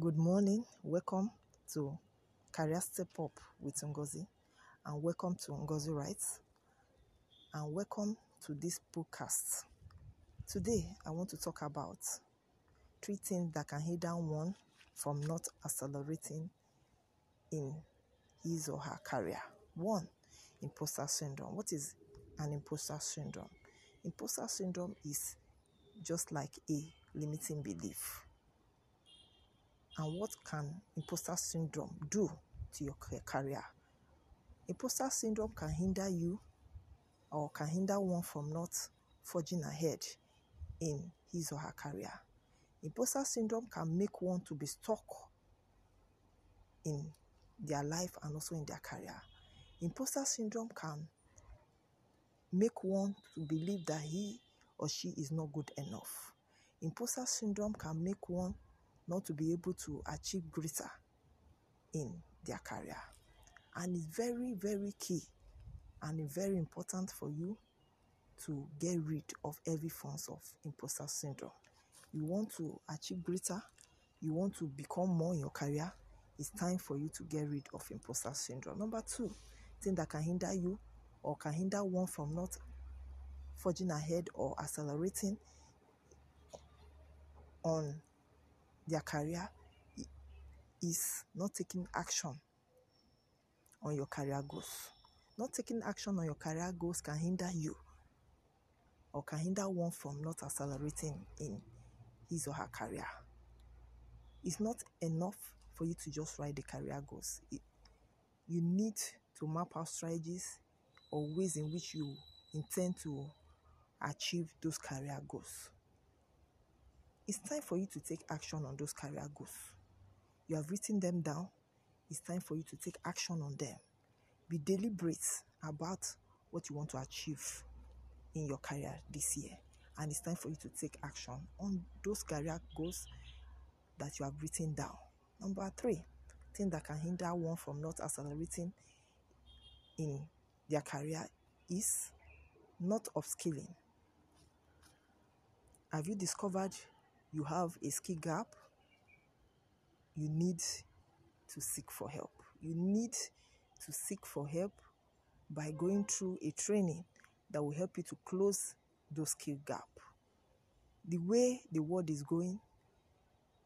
Good morning. Welcome to Career Step Up with Ngozi, and welcome to Ngozi Writes, and welcome to this podcast. Today, I want to talk about three things that can hinder one from not accelerating in his or her career. One, imposter syndrome. What is an imposter syndrome? Imposter syndrome is just like a limiting belief. And what can imposter syndrome do to your career? Imposter syndrome can hinder you or can hinder one from not forging ahead in his or her career. Imposter syndrome can make one to be stuck in their life and also in their career. Imposter syndrome can make one to believe that he or she is not good enough. Imposter syndrome can make one not to be able to achieve greater in their career. And it's very, very key and very important for you to get rid of every forms of imposter syndrome. You want to achieve greater, you want to become more in your career, it's time for you to get rid of imposter syndrome. Number two, thing that can hinder you or can hinder one from not forging ahead or accelerating on their career is not taking action on your career goals. Not taking action on your career goals can hinder you or can hinder one from not accelerating in his or her career. It's not enough for you to just write the career goals. It, you need to map out strategies or ways in which you intend to achieve those career goals. It's time for you to take action on those career goals. You have written them down. It's time for you to take action on them. Be deliberate about what you want to achieve in your career this year. And it's time for you to take action on those career goals that you have written down. Number three, thing that can hinder one from not accelerating in their career is not upskilling. Have you discovered you have a skill gap? You need to seek for help. You need to seek for help by going through a training that will help you to close those skill gap. The way the world is going,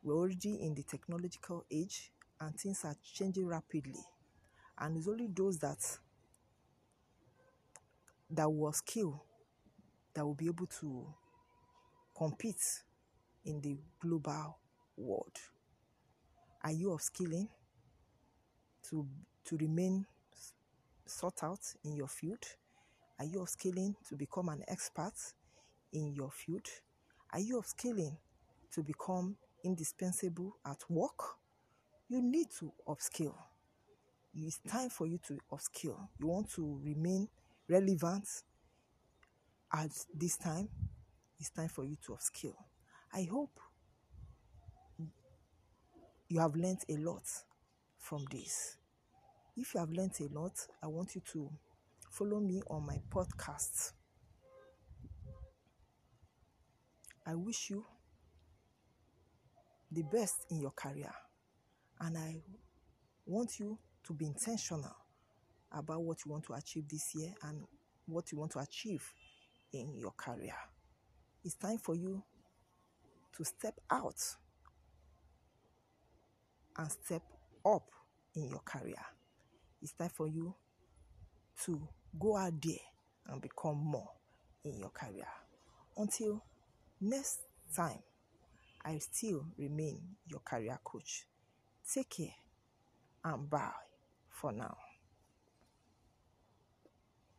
we're already in the technological age and things are changing rapidly. And it's only those that that will skill that will be able to compete in the global world. Are you upskilling to to remain sought out in your field? Are you upskilling to become an expert in your field? Are you upskilling to become indispensable at work? You need to upskill. It's time for you to upskill. You want to remain relevant at this time. It's time for you to upskill. I hope you have learned a lot from this. If you have learned a lot, I want you to follow me on my podcast. I wish you the best in your career, and I want you to be intentional about what you want to achieve this year and what you want to achieve in your career. It's time for you to step out and step up in your career. It's time for you to go out there and become more in your career. Until next time, I still remain your career coach. Take care and bye for now.